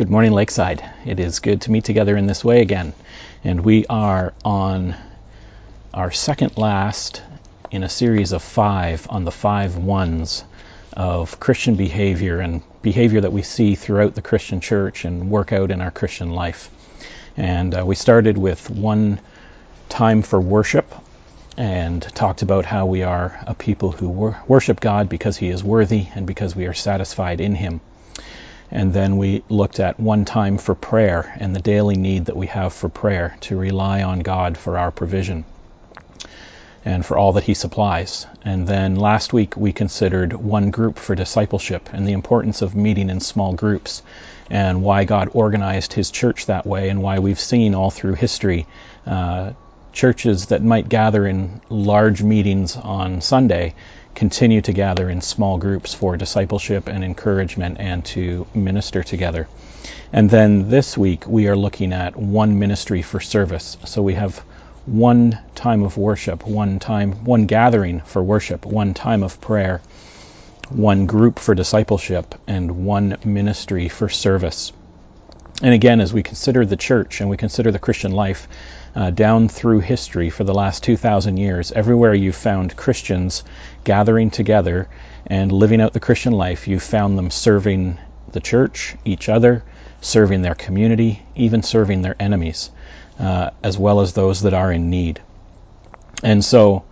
Good morning, Lakeside. It is good to meet together in this way again. And we are on our second last in a series of five on the five ones of Christian behavior and behavior that we see throughout the Christian church and work out in our Christian life. And uh, we started with one time for worship and talked about how we are a people who wor- worship God because He is worthy and because we are satisfied in Him. And then we looked at one time for prayer and the daily need that we have for prayer to rely on God for our provision and for all that He supplies. And then last week we considered one group for discipleship and the importance of meeting in small groups and why God organized His church that way and why we've seen all through history uh, churches that might gather in large meetings on Sunday continue to gather in small groups for discipleship and encouragement and to minister together. And then this week we are looking at one ministry for service. So we have one time of worship, one time, one gathering for worship, one time of prayer, one group for discipleship, and one ministry for service. And again, as we consider the church and we consider the Christian life uh, down through history for the last 2,000 years, everywhere you've found Christians gathering together and living out the Christian life, you've found them serving the church, each other, serving their community, even serving their enemies, uh, as well as those that are in need. And so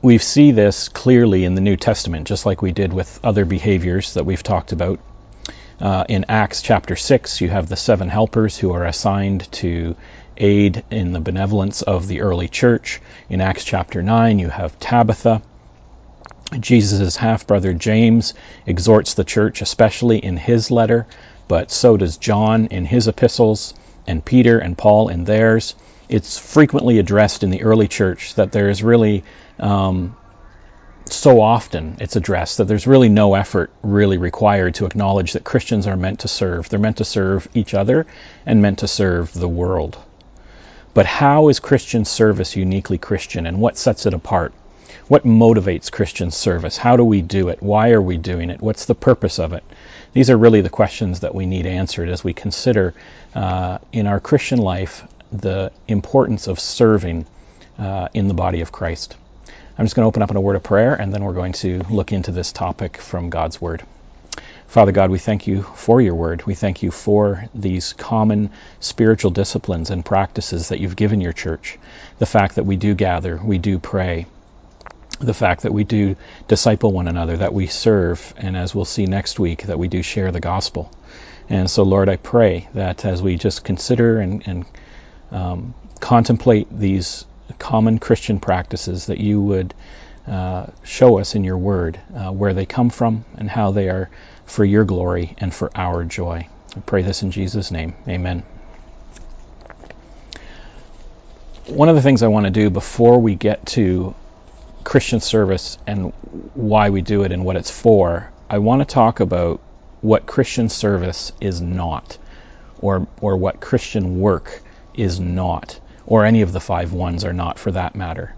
we see this clearly in the New Testament, just like we did with other behaviors that we've talked about. Uh, in Acts chapter 6, you have the seven helpers who are assigned to aid in the benevolence of the early church. In Acts chapter 9, you have Tabitha. Jesus' half brother James exhorts the church, especially in his letter, but so does John in his epistles, and Peter and Paul in theirs. It's frequently addressed in the early church that there is really um, so often it's addressed that there's really no effort really required to acknowledge that Christians are meant to serve. They're meant to serve each other and meant to serve the world. But how is Christian service uniquely Christian and what sets it apart? What motivates Christian service? How do we do it? Why are we doing it? What's the purpose of it? These are really the questions that we need answered as we consider uh, in our Christian life the importance of serving uh, in the body of Christ. I'm just going to open up in a word of prayer and then we're going to look into this topic from God's Word. Father God, we thank you for your word. We thank you for these common spiritual disciplines and practices that you've given your church. The fact that we do gather, we do pray, the fact that we do disciple one another, that we serve, and as we'll see next week, that we do share the gospel. And so, Lord, I pray that as we just consider and, and um, contemplate these common Christian practices, that you would uh, show us in your word uh, where they come from and how they are for your glory and for our joy. I pray this in Jesus' name. Amen. One of the things I want to do before we get to Christian service and why we do it and what it's for, I want to talk about what Christian service is not, or, or what Christian work is not, or any of the five ones are not for that matter.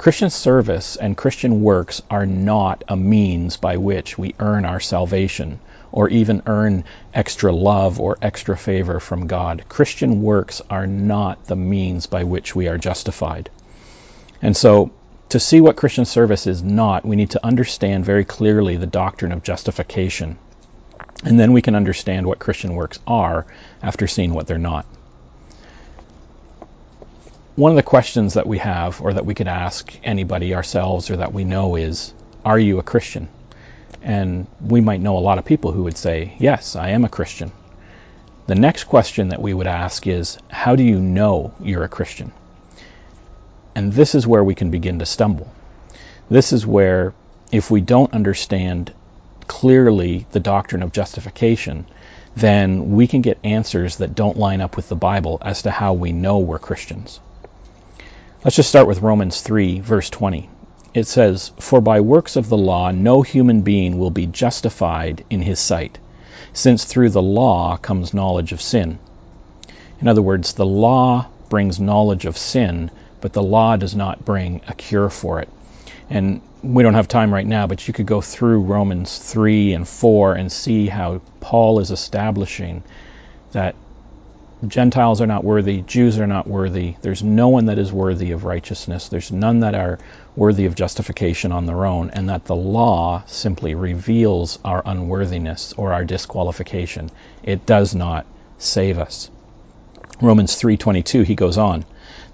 Christian service and Christian works are not a means by which we earn our salvation or even earn extra love or extra favor from God. Christian works are not the means by which we are justified. And so, to see what Christian service is not, we need to understand very clearly the doctrine of justification. And then we can understand what Christian works are after seeing what they're not one of the questions that we have, or that we could ask anybody ourselves, or that we know is, Are you a Christian? And we might know a lot of people who would say, Yes, I am a Christian. The next question that we would ask is, How do you know you're a Christian? And this is where we can begin to stumble. This is where, if we don't understand clearly the doctrine of justification, then we can get answers that don't line up with the Bible as to how we know we're Christians. Let's just start with Romans 3, verse 20. It says, For by works of the law no human being will be justified in his sight, since through the law comes knowledge of sin. In other words, the law brings knowledge of sin, but the law does not bring a cure for it. And we don't have time right now, but you could go through Romans 3 and 4 and see how Paul is establishing that Gentiles are not worthy, Jews are not worthy. There's no one that is worthy of righteousness. There's none that are worthy of justification on their own, and that the law simply reveals our unworthiness or our disqualification. It does not save us. Romans 3:22 he goes on,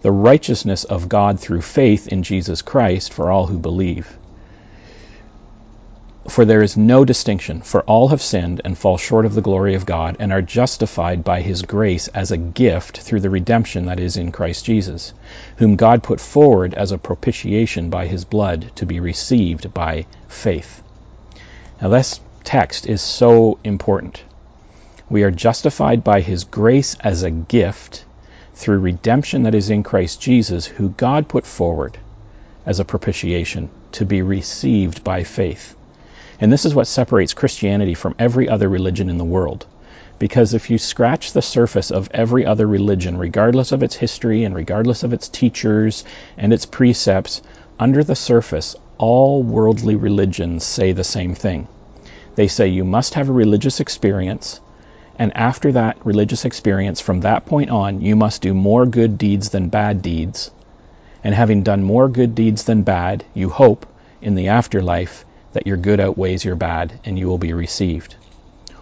the righteousness of God through faith in Jesus Christ for all who believe. For there is no distinction, for all have sinned and fall short of the glory of God, and are justified by his grace as a gift through the redemption that is in Christ Jesus, whom God put forward as a propitiation by his blood to be received by faith. Now, this text is so important. We are justified by his grace as a gift through redemption that is in Christ Jesus, who God put forward as a propitiation to be received by faith. And this is what separates Christianity from every other religion in the world. Because if you scratch the surface of every other religion, regardless of its history and regardless of its teachers and its precepts, under the surface, all worldly religions say the same thing. They say you must have a religious experience, and after that religious experience, from that point on, you must do more good deeds than bad deeds. And having done more good deeds than bad, you hope in the afterlife that your good outweighs your bad and you will be received.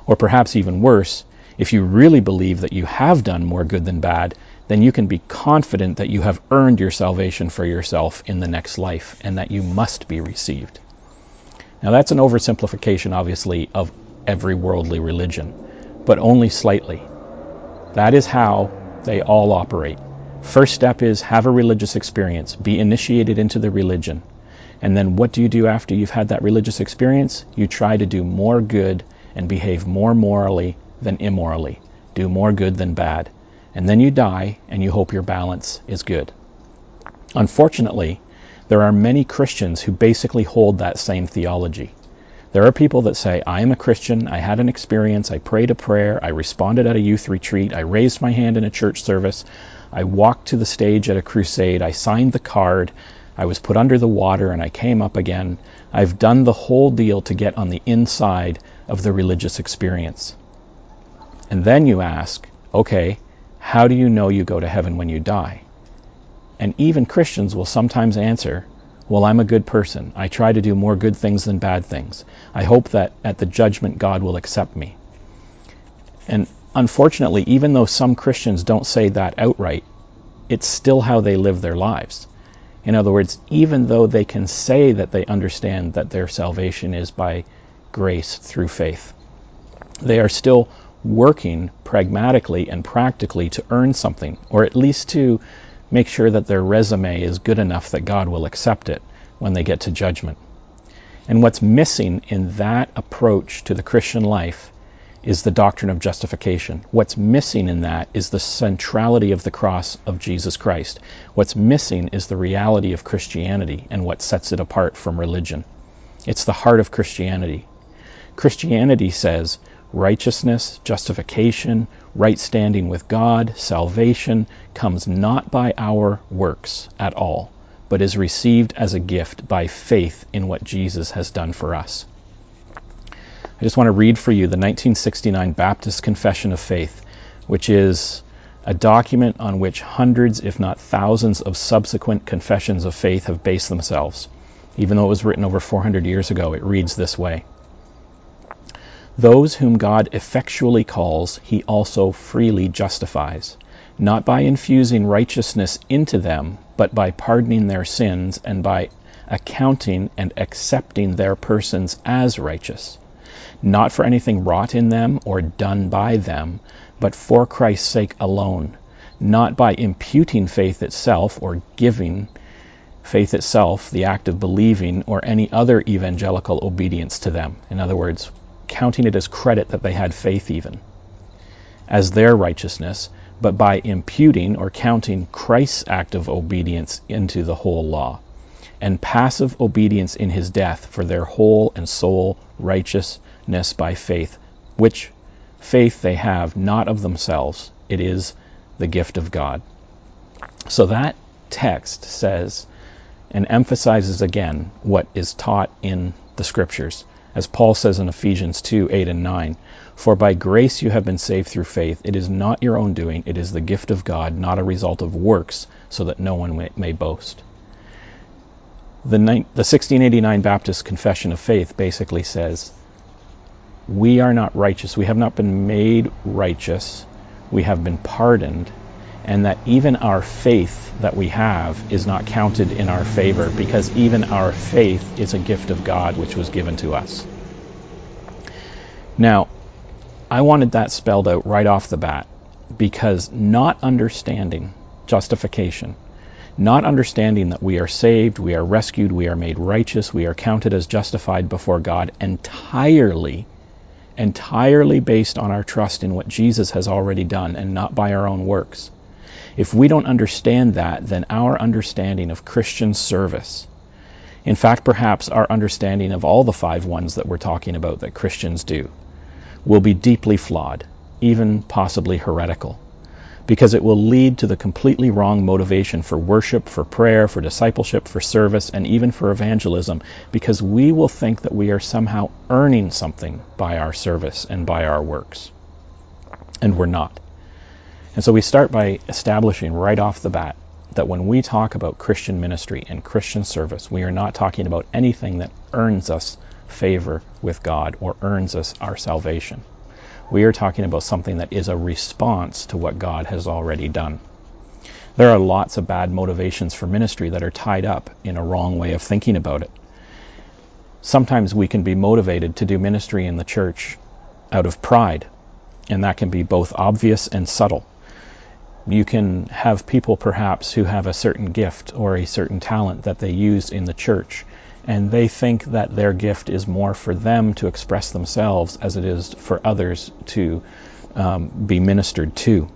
Or perhaps even worse, if you really believe that you have done more good than bad, then you can be confident that you have earned your salvation for yourself in the next life and that you must be received. Now, that's an oversimplification, obviously, of every worldly religion, but only slightly. That is how they all operate. First step is have a religious experience, be initiated into the religion. And then what do you do after you've had that religious experience? You try to do more good and behave more morally than immorally. Do more good than bad. And then you die and you hope your balance is good. Unfortunately, there are many Christians who basically hold that same theology. There are people that say, I am a Christian, I had an experience, I prayed a prayer, I responded at a youth retreat, I raised my hand in a church service, I walked to the stage at a crusade, I signed the card, I was put under the water and I came up again. I've done the whole deal to get on the inside of the religious experience. And then you ask, okay, how do you know you go to heaven when you die? And even Christians will sometimes answer, well, I'm a good person. I try to do more good things than bad things. I hope that at the judgment God will accept me. And unfortunately, even though some Christians don't say that outright, it's still how they live their lives. In other words, even though they can say that they understand that their salvation is by grace through faith, they are still working pragmatically and practically to earn something, or at least to make sure that their resume is good enough that God will accept it when they get to judgment. And what's missing in that approach to the Christian life is the doctrine of justification. What's missing in that is the centrality of the cross of Jesus Christ. What's missing is the reality of Christianity and what sets it apart from religion. It's the heart of Christianity. Christianity says righteousness, justification, right standing with God, salvation comes not by our works at all, but is received as a gift by faith in what Jesus has done for us. I just want to read for you the 1969 Baptist Confession of Faith, which is a document on which hundreds, if not thousands, of subsequent confessions of faith have based themselves. Even though it was written over 400 years ago, it reads this way Those whom God effectually calls, he also freely justifies, not by infusing righteousness into them, but by pardoning their sins and by accounting and accepting their persons as righteous not for anything wrought in them or done by them, but for Christ's sake alone, not by imputing faith itself or giving faith itself, the act of believing, or any other evangelical obedience to them. In other words, counting it as credit that they had faith even, as their righteousness, but by imputing or counting Christ's act of obedience into the whole law, and passive obedience in his death for their whole and sole righteous by faith, which faith they have not of themselves. It is the gift of God. So that text says and emphasizes again what is taught in the scriptures. As Paul says in Ephesians 2 8 and 9, For by grace you have been saved through faith. It is not your own doing, it is the gift of God, not a result of works, so that no one may, boast. The 1689 Baptist Confession of Faith basically says, We are not righteous. We have not been made righteous. We have been pardoned and that even our faith that we have is not counted in our favor because even our faith is a gift of God which was given to us. Now, I wanted that spelled out right off the bat because not understanding justification, not understanding that we are saved, we are rescued, we are made righteous, we are counted as justified before God entirely entirely based on our trust in what Jesus has already done and not by our own works. If we don't understand that, then our understanding of Christian service, in fact, perhaps our understanding of all the five ones that we're talking about that Christians do, will be deeply flawed, even possibly heretical, because it will lead to the completely wrong motivation for worship, for prayer, for discipleship, for service, and even for evangelism, because we will think that we are somehow earning something by our service and by our works. And we're not. And so we start by establishing right off the bat that when we talk about Christian ministry and Christian service, we are not talking about anything that earns us favor with God or earns us our salvation. We are talking about something that is a response to what God has already done. There are lots of bad motivations for ministry that are tied up in a wrong way of thinking about it. Sometimes we can be motivated to do ministry in the church out of pride, and that can be both obvious and subtle you can have people perhaps who have a certain gift or a certain talent that they use in the church, and they think that their gift is more for them to express themselves as it is for others to um, be ministered to.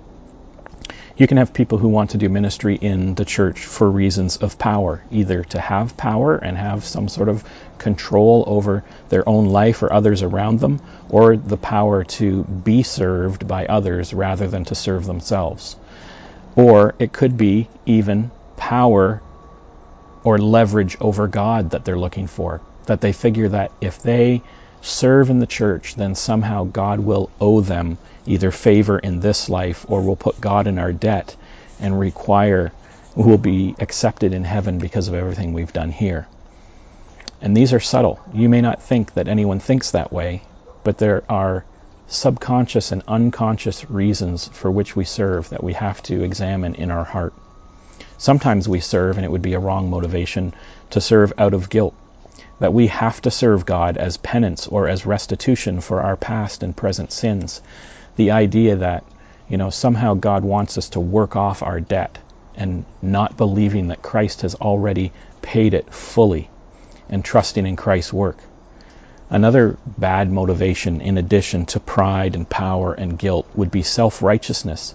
You can have people who want to do ministry in the church for reasons of power, either to have power and have some sort of control over their own life or others around them, or the power to be served by others rather than to serve themselves. Or it could be even power or leverage over God that they're looking for. That they figure that if they serve in the church, then somehow God will owe them either favor in this life or will put God in our debt and require will be accepted in heaven because of everything we've done here. And these are subtle. You may not think that anyone thinks that way, but there are subconscious and unconscious reasons for which we serve that we have to examine in our heart. Sometimes we serve, and it would be a wrong motivation to serve out of guilt, that we have to serve God as penance or as restitution for our past and present sins. The idea that, you know, somehow God wants us to work off our debt and not believing that Christ has already paid it fully and trusting in Christ's work. Another bad motivation, in addition to pride and power and guilt, would be self righteousness.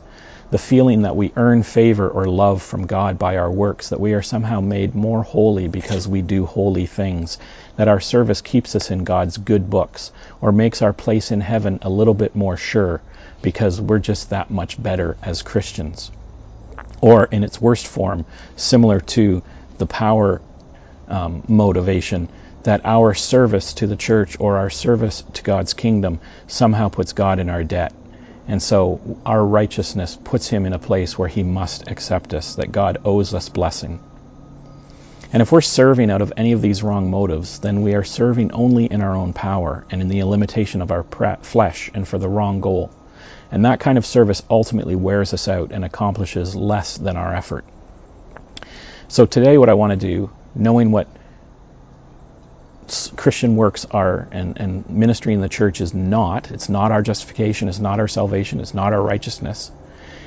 The feeling that we earn favor or love from God by our works, that we are somehow made more holy because we do holy things, that our service keeps us in God's good books, or makes our place in heaven a little bit more sure because we're just that much better as Christians. Or, in its worst form, similar to the power um, motivation, that our service to the church or our service to God's kingdom somehow puts God in our debt. And so our righteousness puts him in a place where he must accept us, that God owes us blessing. And if we're serving out of any of these wrong motives, then we are serving only in our own power and in the limitation of our flesh and for the wrong goal. And that kind of service ultimately wears us out and accomplishes less than our effort. So today, what I want to do, knowing what Christian works are, and, and ministry in the church is not. It's not our justification, it's not our salvation, it's not our righteousness.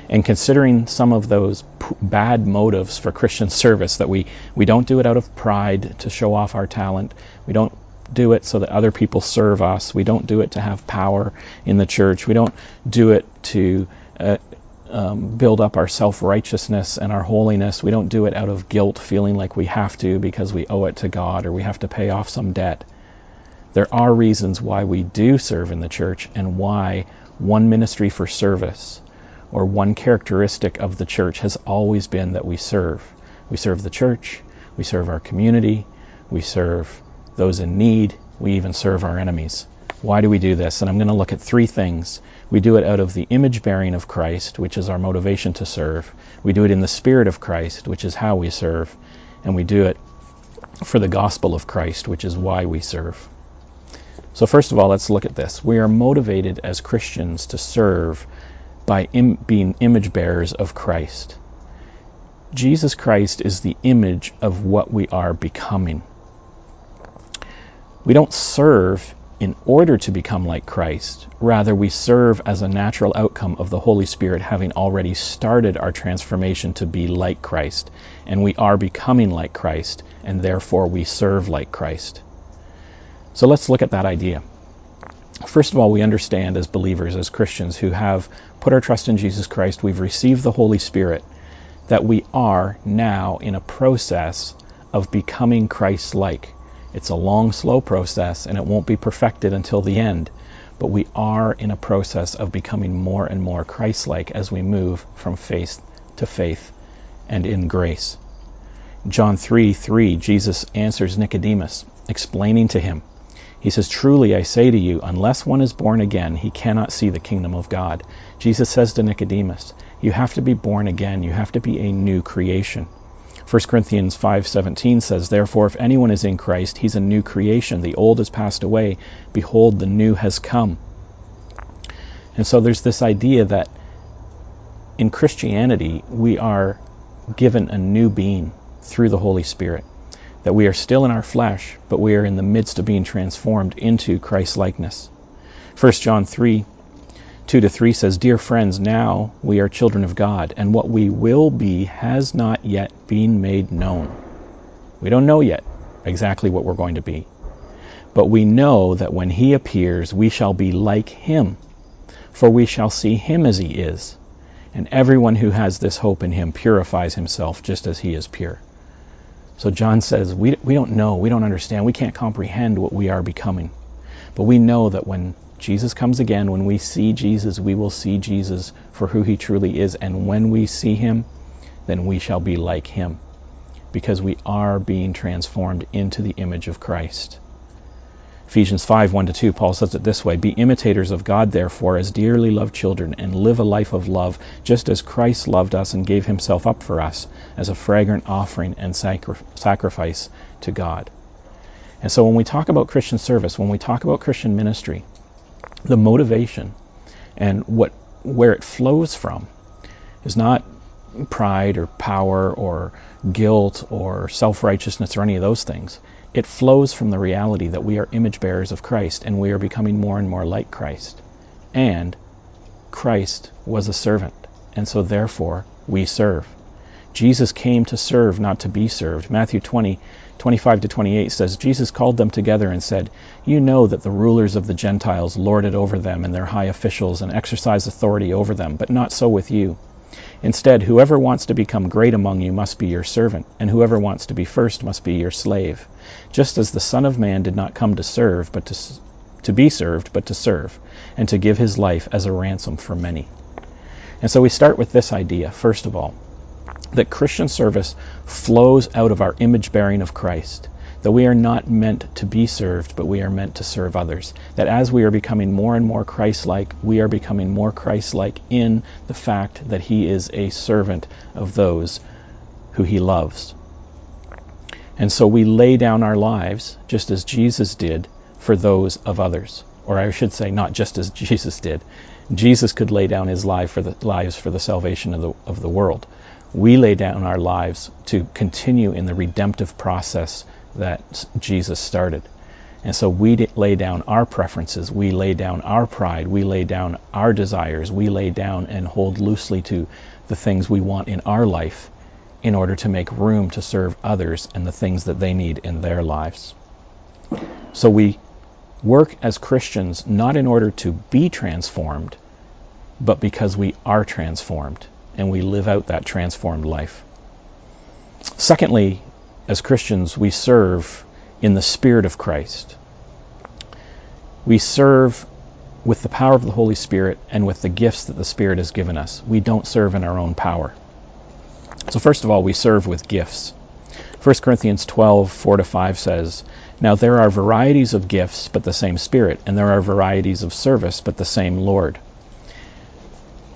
And considering some of those p- bad motives for Christian service, that we, we don't do it out of pride to show off our talent, we don't do it so that other people serve us, we don't do it to have power in the church, we don't do it to uh, um, build up our self righteousness and our holiness. We don't do it out of guilt, feeling like we have to because we owe it to God or we have to pay off some debt. There are reasons why we do serve in the church and why one ministry for service or one characteristic of the church has always been that we serve. We serve the church, we serve our community, we serve those in need, we even serve our enemies. Why do we do this? And I'm going to look at three things. We do it out of the image bearing of Christ, which is our motivation to serve. We do it in the spirit of Christ, which is how we serve. And we do it for the gospel of Christ, which is why we serve. So, first of all, let's look at this. We are motivated as Christians to serve by Im- being image bearers of Christ. Jesus Christ is the image of what we are becoming. We don't serve in order to become like Christ. Rather, we serve as a natural outcome of the Holy Spirit having already started our transformation to be like Christ. And we are becoming like Christ, and therefore we serve like Christ. So let's look at that idea. First of all, we understand as believers, as Christians who have put our trust in Jesus Christ, we've received the Holy Spirit, that we are now in a process of becoming Christ like. It's a long, slow process, and it won't be perfected until the end. But we are in a process of becoming more and more Christ like as we move from faith to faith and in grace. John 3 3, Jesus answers Nicodemus, explaining to him, He says, Truly I say to you, unless one is born again, he cannot see the kingdom of God. Jesus says to Nicodemus, You have to be born again, you have to be a new creation. 1 Corinthians 5:17 says, "Therefore if anyone is in Christ, he's a new creation. The old has passed away; behold, the new has come." And so there's this idea that in Christianity, we are given a new being through the Holy Spirit. That we are still in our flesh, but we are in the midst of being transformed into Christ likeness. 1 John 3 2 to 3 says, Dear friends, now we are children of God, and what we will be has not yet been made known. We don't know yet exactly what we're going to be. But we know that when he appears, we shall be like him, for we shall see him as he is. And everyone who has this hope in him purifies himself just as he is pure. So John says, we, we don't know, we don't understand, we can't comprehend what we are becoming. But we know that when Jesus comes again. When we see Jesus, we will see Jesus for who he truly is. And when we see him, then we shall be like him because we are being transformed into the image of Christ. Ephesians 5 1 2, Paul says it this way Be imitators of God, therefore, as dearly loved children, and live a life of love, just as Christ loved us and gave himself up for us as a fragrant offering and sacri- sacrifice to God. And so when we talk about Christian service, when we talk about Christian ministry, the motivation and what where it flows from is not pride or power or guilt or self-righteousness or any of those things. It flows from the reality that we are image bearers of Christ and we are becoming more and more like Christ. And Christ was a servant, and so therefore we serve. Jesus came to serve, not to be served. Matthew 20, 25 to 28 says, Jesus called them together and said, You know that the rulers of the Gentiles lord it over them and their high officials and exercise authority over them, but not so with you. Instead, whoever wants to become great among you must be your servant, and whoever wants to be first must be your slave. Just as the Son of Man did not come to serve, but to, to be served, but to serve, and to give his life as a ransom for many. And so we start with this idea, first of all that Christian service flows out of our image bearing of Christ. That we are not meant to be served, but we are meant to serve others. That as we are becoming more and more Christ like, we are becoming more Christ like in the fact that He is a servant of those who He loves. And so we lay down our lives just as Jesus did for those of others. Or I should say, not just as Jesus did. Jesus could lay down his life for the lives for the salvation of the, of the world we lay down our lives to continue in the redemptive process that Jesus started. And so we lay down our preferences, we lay down our pride, we lay down our desires, we lay down and hold loosely to the things we want in our life in order to make room to serve others and the things that they need in their lives. So we work as Christians not in order to be transformed, but because we are transformed and we live out that transformed life. Secondly, as Christians, we serve in the Spirit of Christ. We serve with the power of the Holy Spirit and with the gifts that the Spirit has given us. We don't serve in our own power. So, first of all, we serve with gifts. 1 Corinthians 12, 4 to 5 says, Now there are varieties of gifts, but the same Spirit, and there are varieties of service, but the same Lord.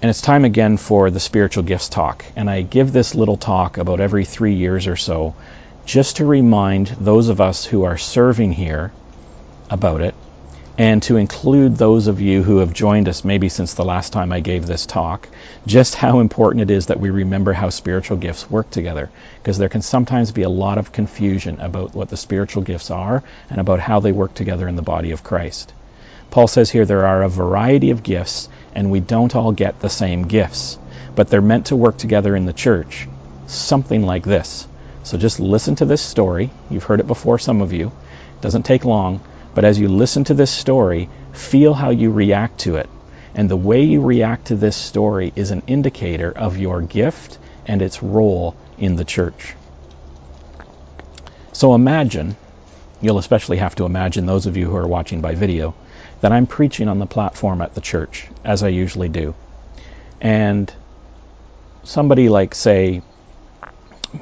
And it's time again for the spiritual gifts talk. And I give this little talk about every three years or so just to remind those of us who are serving here about it and to include those of you who have joined us maybe since the last time I gave this talk, just how important it is that we remember how spiritual gifts work together. Because there can sometimes be a lot of confusion about what the spiritual gifts are and about how they work together in the body of Christ. Paul says here there are a variety of gifts, and we don't all get the same gifts, but they're meant to work together in the church. Something like this. So just listen to this story. You've heard it before, some of you. It doesn't take long. But as you listen to this story, feel how you react to it. And the way you react to this story is an indicator of your gift and its role in the church. So imagine, you'll especially have to imagine those of you who are watching by video, that I'm preaching on the platform at the church, as I usually do. And somebody like, say,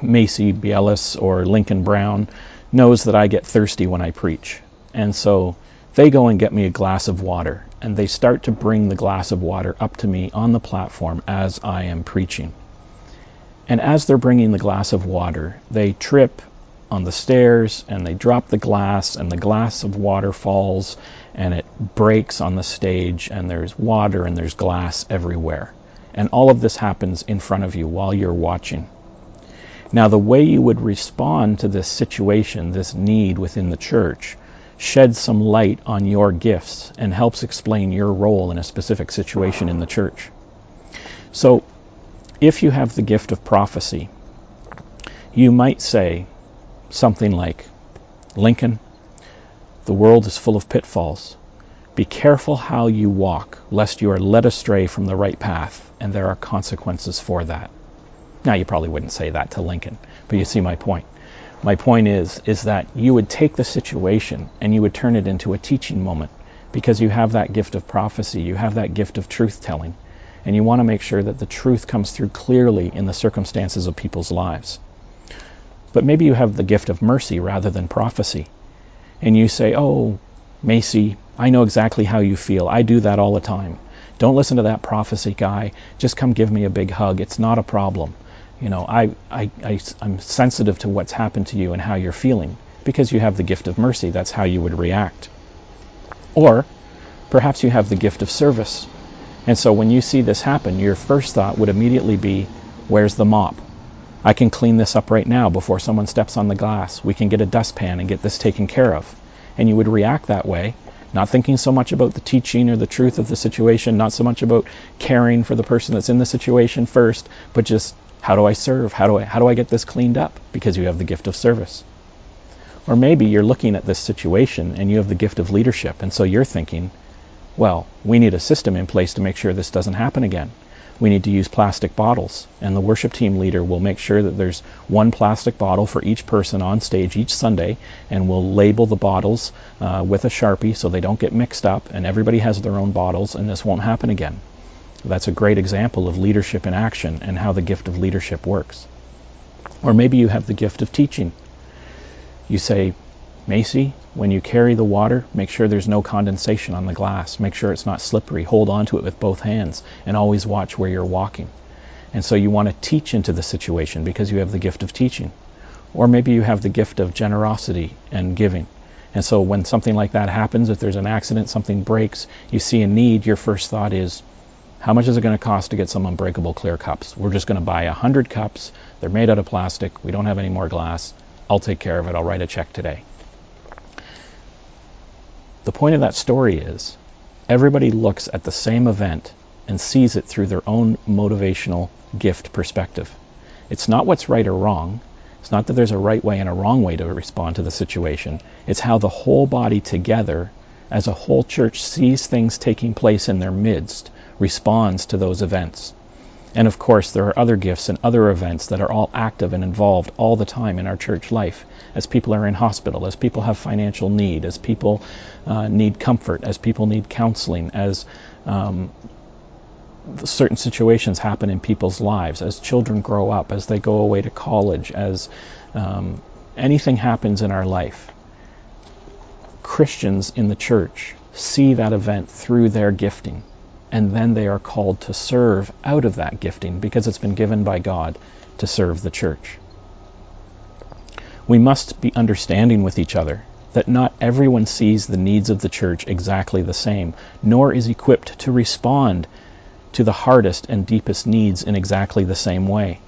Macy Bielis or Lincoln Brown knows that I get thirsty when I preach. And so they go and get me a glass of water, and they start to bring the glass of water up to me on the platform as I am preaching. And as they're bringing the glass of water, they trip on the stairs and they drop the glass, and the glass of water falls and it breaks on the stage, and there's water and there's glass everywhere. And all of this happens in front of you while you're watching. Now, the way you would respond to this situation, this need within the church, sheds some light on your gifts and helps explain your role in a specific situation in the church. So, if you have the gift of prophecy, you might say something like, Lincoln, the world is full of pitfalls. Be careful how you walk, lest you are led astray from the right path, and there are consequences for that. Now, you probably wouldn't say that to Lincoln, but you see my point. My point is, is that you would take the situation and you would turn it into a teaching moment because you have that gift of prophecy, you have that gift of truth telling, and you want to make sure that the truth comes through clearly in the circumstances of people's lives. But maybe you have the gift of mercy rather than prophecy, and you say, Oh, Macy, I know exactly how you feel. I do that all the time. Don't listen to that prophecy guy. Just come give me a big hug. It's not a problem you know, I, I, I, I'm sensitive to what's happened to you and how you're feeling because you have the gift of mercy. That's how you would react. Or perhaps you have the gift of service. And so when you see this happen, your first thought would immediately be, Where's the mop? I can clean this up right now before someone steps on the glass. We can get a dustpan and get this taken care of. And you would react that way, not thinking so much about the teaching or the truth of the situation, not so much about caring for the person that's in the situation first, but just how do I serve? How do I, how do I get this cleaned up? Because you have the gift of service. Or maybe you're looking at this situation and you have the gift of leadership, and so you're thinking, well, we need a system in place to make sure this doesn't happen again. We need to use plastic bottles, and the worship team leader will make sure that there's one plastic bottle for each person on stage each Sunday, and we'll label the bottles uh, with a sharpie so they don't get mixed up, and everybody has their own bottles, and this won't happen again. That's a great example of leadership in action and how the gift of leadership works. Or maybe you have the gift of teaching. You say, Macy, when you carry the water, make sure there's no condensation on the glass. Make sure it's not slippery. Hold on to it with both hands and always watch where you're walking. And so you want to teach into the situation because you have the gift of teaching. Or maybe you have the gift of generosity and giving. And so when something like that happens, if there's an accident, something breaks, you see a need, your first thought is, how much is it going to cost to get some unbreakable clear cups? We're just going to buy 100 cups. They're made out of plastic. We don't have any more glass. I'll take care of it. I'll write a check today. The point of that story is everybody looks at the same event and sees it through their own motivational gift perspective. It's not what's right or wrong. It's not that there's a right way and a wrong way to respond to the situation. It's how the whole body together, as a whole church, sees things taking place in their midst responds to those events. And of course, there are other gifts and other events that are all active and involved all the time in our church life. As people are in hospital, as people have financial need, as people uh, need comfort, as people need counseling, as um, certain situations happen in people's lives, as children grow up, as they go away to college, as um, anything happens in our life, Christians in the church see that event through their gifting, and then they are called to serve out of that gifting because it's been given by God to serve the church. We must be understanding with each other that not everyone sees the needs of the church exactly the same, nor is equipped to respond to the hardest and deepest needs in exactly the same way.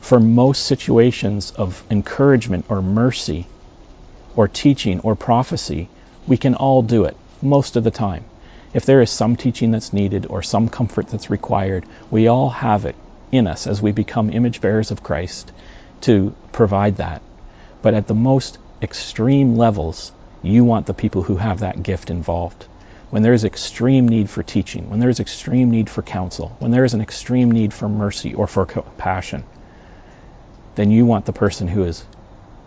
For most situations of encouragement or mercy, or teaching or prophecy, we can all do it most of the time. If there is some teaching that's needed or some comfort that's required, we all have it in us as we become image bearers of Christ to provide that. But at the most extreme levels, you want the people who have that gift involved. When there is extreme need for teaching, when there is extreme need for counsel, when there is an extreme need for mercy or for compassion, then you want the person who is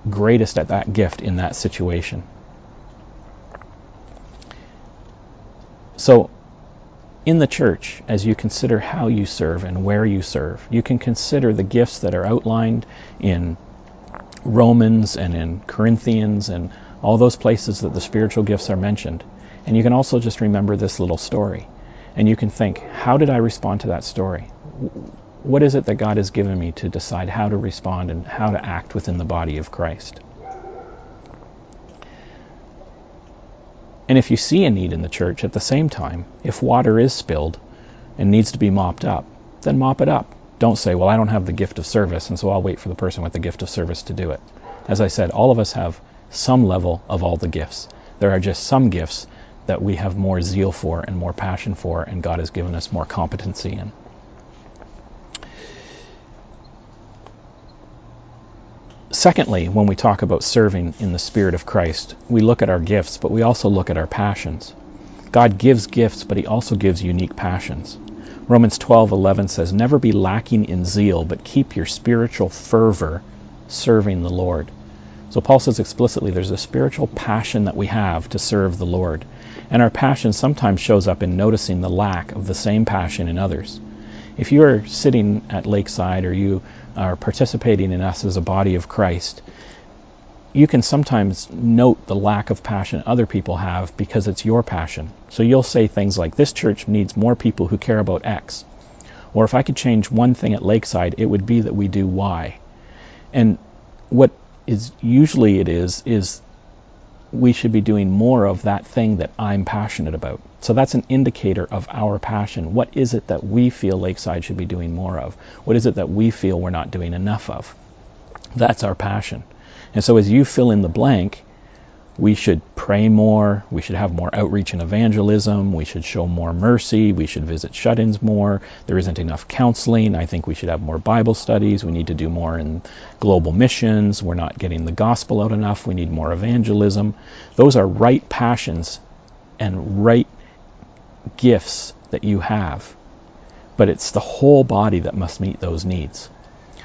greatest at that gift in that situation. So, in the church, as you consider how you serve and where you serve, you can consider the gifts that are outlined in Romans and in Corinthians and all those places that the spiritual gifts are mentioned. And you can also just remember this little story. And you can think, how did I respond to that story? What is it that God has given me to decide how to respond and how to act within the body of Christ? And if you see a need in the church at the same time, if water is spilled and needs to be mopped up, then mop it up. Don't say, well, I don't have the gift of service, and so I'll wait for the person with the gift of service to do it. As I said, all of us have some level of all the gifts. There are just some gifts that we have more zeal for and more passion for, and God has given us more competency in. Secondly, when we talk about serving in the Spirit of Christ, we look at our gifts, but we also look at our passions. God gives gifts, but He also gives unique passions. Romans 12:11 says, "Never be lacking in zeal, but keep your spiritual fervor serving the Lord." So Paul says explicitly there's a spiritual passion that we have to serve the Lord. And our passion sometimes shows up in noticing the lack of the same passion in others. If you are sitting at Lakeside or you are participating in us as a body of Christ, you can sometimes note the lack of passion other people have because it's your passion. So you'll say things like, This church needs more people who care about X. Or if I could change one thing at Lakeside, it would be that we do Y. And what is usually it is, is we should be doing more of that thing that I'm passionate about. So that's an indicator of our passion. What is it that we feel Lakeside should be doing more of? What is it that we feel we're not doing enough of? That's our passion. And so as you fill in the blank, we should pray more, we should have more outreach and evangelism, we should show more mercy, we should visit shut ins more. There isn't enough counseling. I think we should have more Bible studies. We need to do more in global missions. We're not getting the gospel out enough. We need more evangelism. Those are right passions and right gifts that you have. But it's the whole body that must meet those needs.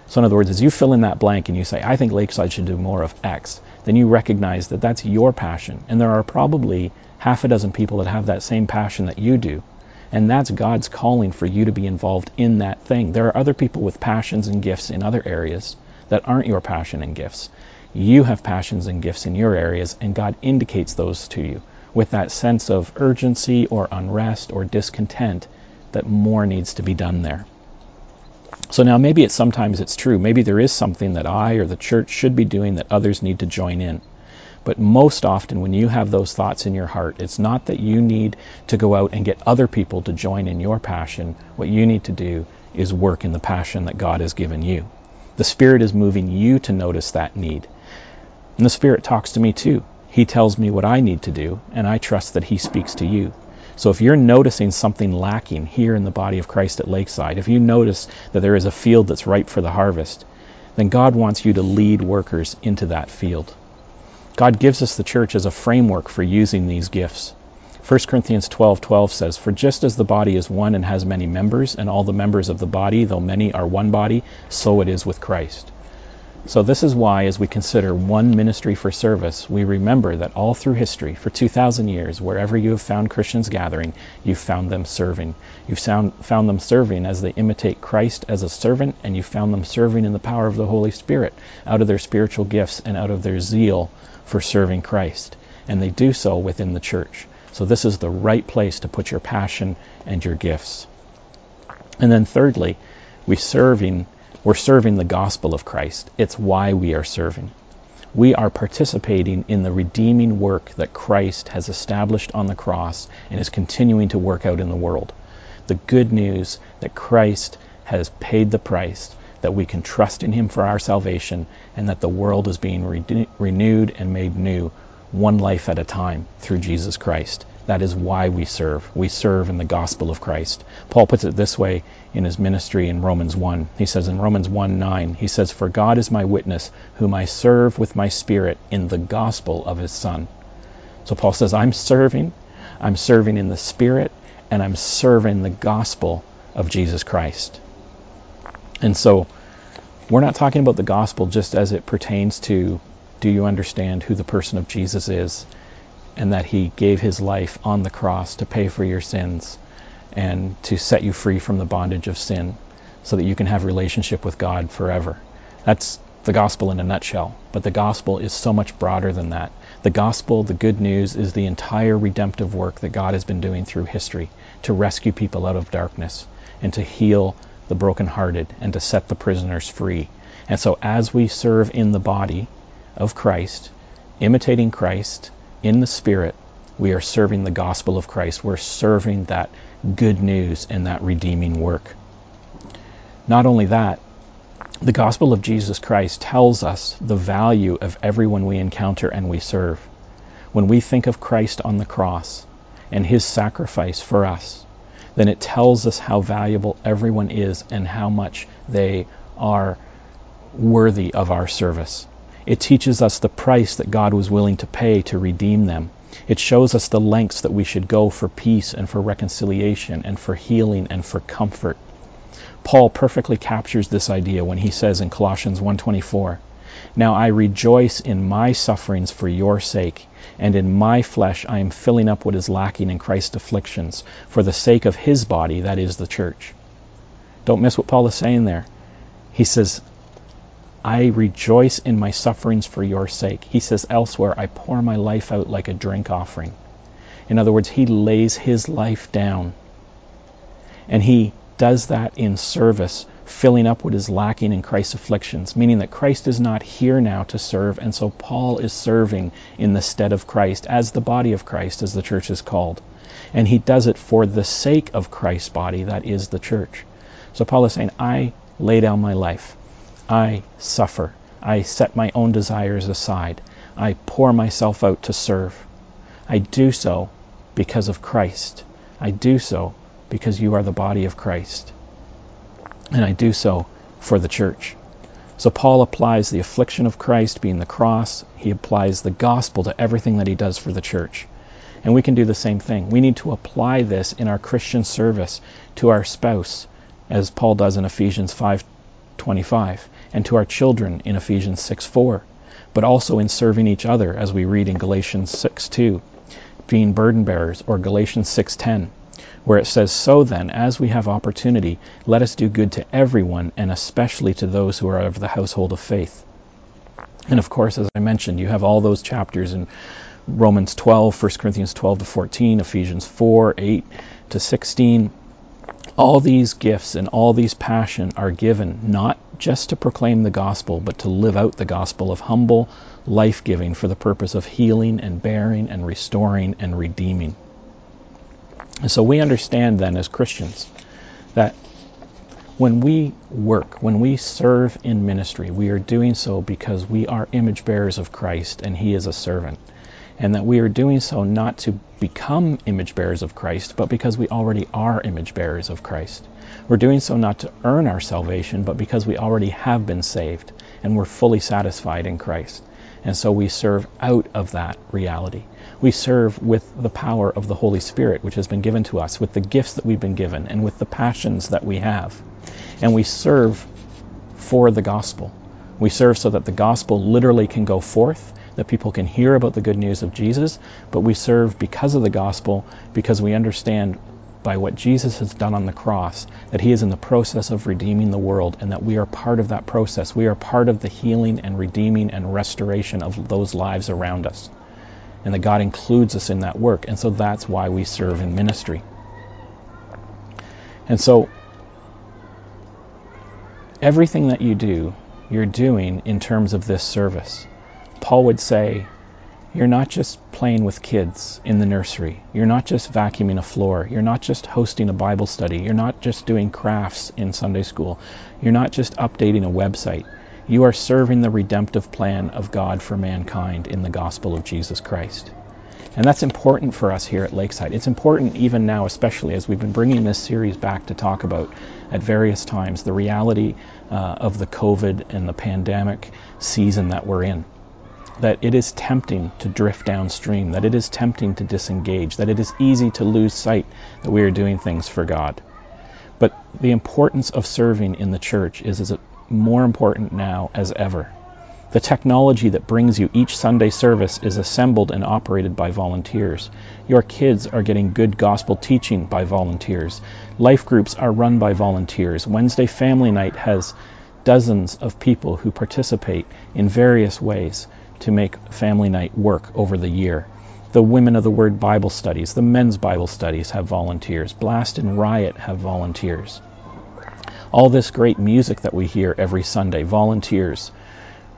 So, in other words, as you fill in that blank and you say, I think Lakeside should do more of X, then you recognize that that's your passion. And there are probably half a dozen people that have that same passion that you do. And that's God's calling for you to be involved in that thing. There are other people with passions and gifts in other areas that aren't your passion and gifts. You have passions and gifts in your areas, and God indicates those to you with that sense of urgency or unrest or discontent that more needs to be done there. So now maybe it's sometimes it's true. Maybe there is something that I or the church should be doing that others need to join in. But most often, when you have those thoughts in your heart, it's not that you need to go out and get other people to join in your passion. What you need to do is work in the passion that God has given you. The Spirit is moving you to notice that need. And the Spirit talks to me too. He tells me what I need to do, and I trust that He speaks to you. So if you're noticing something lacking here in the body of Christ at Lakeside, if you notice that there is a field that's ripe for the harvest, then God wants you to lead workers into that field. God gives us the church as a framework for using these gifts. 1 Corinthians 12:12 12 says, "For just as the body is one and has many members, and all the members of the body, though many, are one body, so it is with Christ." So, this is why, as we consider one ministry for service, we remember that all through history, for 2,000 years, wherever you have found Christians gathering, you've found them serving. You've found, found them serving as they imitate Christ as a servant, and you found them serving in the power of the Holy Spirit out of their spiritual gifts and out of their zeal for serving Christ. And they do so within the church. So, this is the right place to put your passion and your gifts. And then, thirdly, we serving we're serving the gospel of Christ. It's why we are serving. We are participating in the redeeming work that Christ has established on the cross and is continuing to work out in the world. The good news that Christ has paid the price, that we can trust in Him for our salvation, and that the world is being re- renewed and made new one life at a time through Jesus Christ. That is why we serve. We serve in the gospel of Christ. Paul puts it this way in his ministry in Romans 1. He says in Romans 1 9, he says, For God is my witness, whom I serve with my spirit in the gospel of his Son. So Paul says, I'm serving, I'm serving in the spirit, and I'm serving the gospel of Jesus Christ. And so we're not talking about the gospel just as it pertains to do you understand who the person of Jesus is and that he gave his life on the cross to pay for your sins and to set you free from the bondage of sin so that you can have relationship with God forever. That's the gospel in a nutshell. But the gospel is so much broader than that. The gospel, the good news, is the entire redemptive work that God has been doing through history to rescue people out of darkness and to heal the brokenhearted and to set the prisoners free. And so as we serve in the body of Christ, imitating Christ, in the Spirit, we are serving the gospel of Christ. We're serving that good news and that redeeming work. Not only that, the gospel of Jesus Christ tells us the value of everyone we encounter and we serve. When we think of Christ on the cross and his sacrifice for us, then it tells us how valuable everyone is and how much they are worthy of our service. It teaches us the price that God was willing to pay to redeem them. It shows us the lengths that we should go for peace and for reconciliation and for healing and for comfort. Paul perfectly captures this idea when he says in Colossians 1:24, "Now I rejoice in my sufferings for your sake, and in my flesh I am filling up what is lacking in Christ's afflictions for the sake of his body, that is the church." Don't miss what Paul is saying there. He says, I rejoice in my sufferings for your sake. He says elsewhere, I pour my life out like a drink offering. In other words, he lays his life down. And he does that in service, filling up what is lacking in Christ's afflictions, meaning that Christ is not here now to serve, and so Paul is serving in the stead of Christ, as the body of Christ, as the church is called. And he does it for the sake of Christ's body, that is the church. So Paul is saying, I lay down my life. I suffer. I set my own desires aside. I pour myself out to serve. I do so because of Christ. I do so because you are the body of Christ. And I do so for the church. So Paul applies the affliction of Christ being the cross, he applies the gospel to everything that he does for the church. And we can do the same thing. We need to apply this in our Christian service to our spouse, as Paul does in Ephesians 5:25 and to our children in Ephesians 6:4, but also in serving each other as we read in Galatians 6:2, being burden bearers or Galatians 6:10, where it says, "So then, as we have opportunity, let us do good to everyone and especially to those who are of the household of faith." And of course, as I mentioned, you have all those chapters in Romans 12, 1 Corinthians 12 to 14, Ephesians 4, 8 to 16, all these gifts and all these passion are given not just to proclaim the gospel, but to live out the gospel of humble life giving for the purpose of healing and bearing and restoring and redeeming. And so we understand then as Christians that when we work, when we serve in ministry, we are doing so because we are image bearers of Christ and He is a servant and that we are doing so not to become image bearers of Christ, but because we already are image bearers of Christ. We're doing so not to earn our salvation, but because we already have been saved and we're fully satisfied in Christ. And so we serve out of that reality. We serve with the power of the Holy Spirit, which has been given to us, with the gifts that we've been given, and with the passions that we have. And we serve for the gospel. We serve so that the gospel literally can go forth, that people can hear about the good news of Jesus, but we serve because of the gospel, because we understand by what Jesus has done on the cross, that he is in the process of redeeming the world, and that we are part of that process. We are part of the healing and redeeming and restoration of those lives around us. And that God includes us in that work. And so that's why we serve in ministry. And so everything that you do, you're doing in terms of this service. Paul would say, you're not just playing with kids in the nursery. You're not just vacuuming a floor. You're not just hosting a Bible study. You're not just doing crafts in Sunday school. You're not just updating a website. You are serving the redemptive plan of God for mankind in the gospel of Jesus Christ. And that's important for us here at Lakeside. It's important even now, especially as we've been bringing this series back to talk about at various times the reality uh, of the COVID and the pandemic season that we're in that it is tempting to drift downstream, that it is tempting to disengage, that it is easy to lose sight that we are doing things for God. But the importance of serving in the church is, more important now as ever. The technology that brings you each Sunday service is assembled and operated by volunteers. Your kids are getting good gospel teaching by volunteers. Life groups are run by volunteers. Wednesday Family Night has dozens of people who participate in various ways to make family night work over the year. The Women of the Word Bible studies, the men's Bible studies have volunteers. Blast and Riot have volunteers. All this great music that we hear every Sunday, volunteers.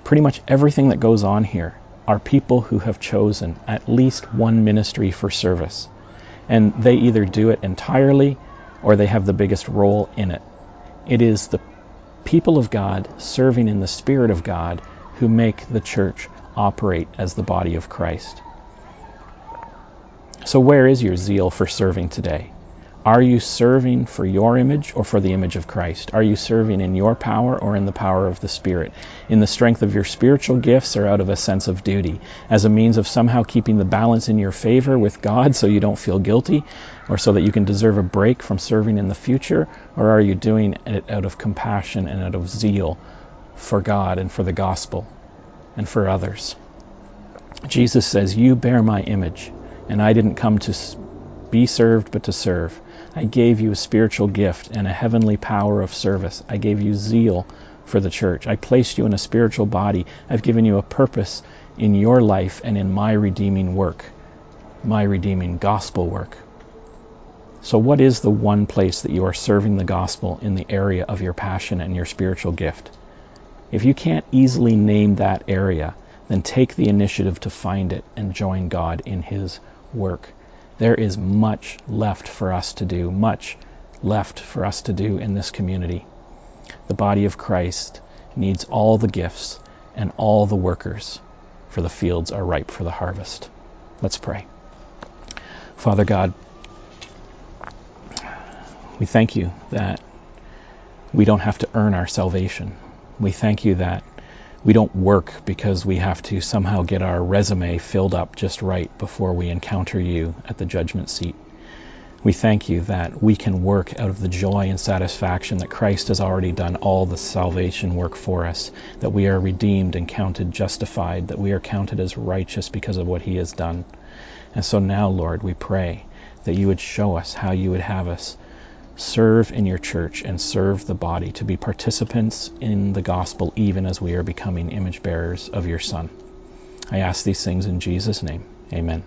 Pretty much everything that goes on here are people who have chosen at least one ministry for service. And they either do it entirely or they have the biggest role in it. It is the people of God serving in the Spirit of God who make the church operate as the body of Christ. So, where is your zeal for serving today? Are you serving for your image or for the image of Christ? Are you serving in your power or in the power of the Spirit? In the strength of your spiritual gifts or out of a sense of duty? As a means of somehow keeping the balance in your favor with God so you don't feel guilty or so that you can deserve a break from serving in the future? Or are you doing it out of compassion and out of zeal for God and for the gospel? And for others. Jesus says, You bear my image, and I didn't come to be served, but to serve. I gave you a spiritual gift and a heavenly power of service. I gave you zeal for the church. I placed you in a spiritual body. I've given you a purpose in your life and in my redeeming work, my redeeming gospel work. So, what is the one place that you are serving the gospel in the area of your passion and your spiritual gift? If you can't easily name that area, then take the initiative to find it and join God in His work. There is much left for us to do, much left for us to do in this community. The body of Christ needs all the gifts and all the workers, for the fields are ripe for the harvest. Let's pray. Father God, we thank you that we don't have to earn our salvation. We thank you that we don't work because we have to somehow get our resume filled up just right before we encounter you at the judgment seat. We thank you that we can work out of the joy and satisfaction that Christ has already done all the salvation work for us, that we are redeemed and counted justified, that we are counted as righteous because of what he has done. And so now, Lord, we pray that you would show us how you would have us serve in your church and serve the body to be participants in the gospel even as we are becoming image bearers of your Son. I ask these things in Jesus' name. Amen.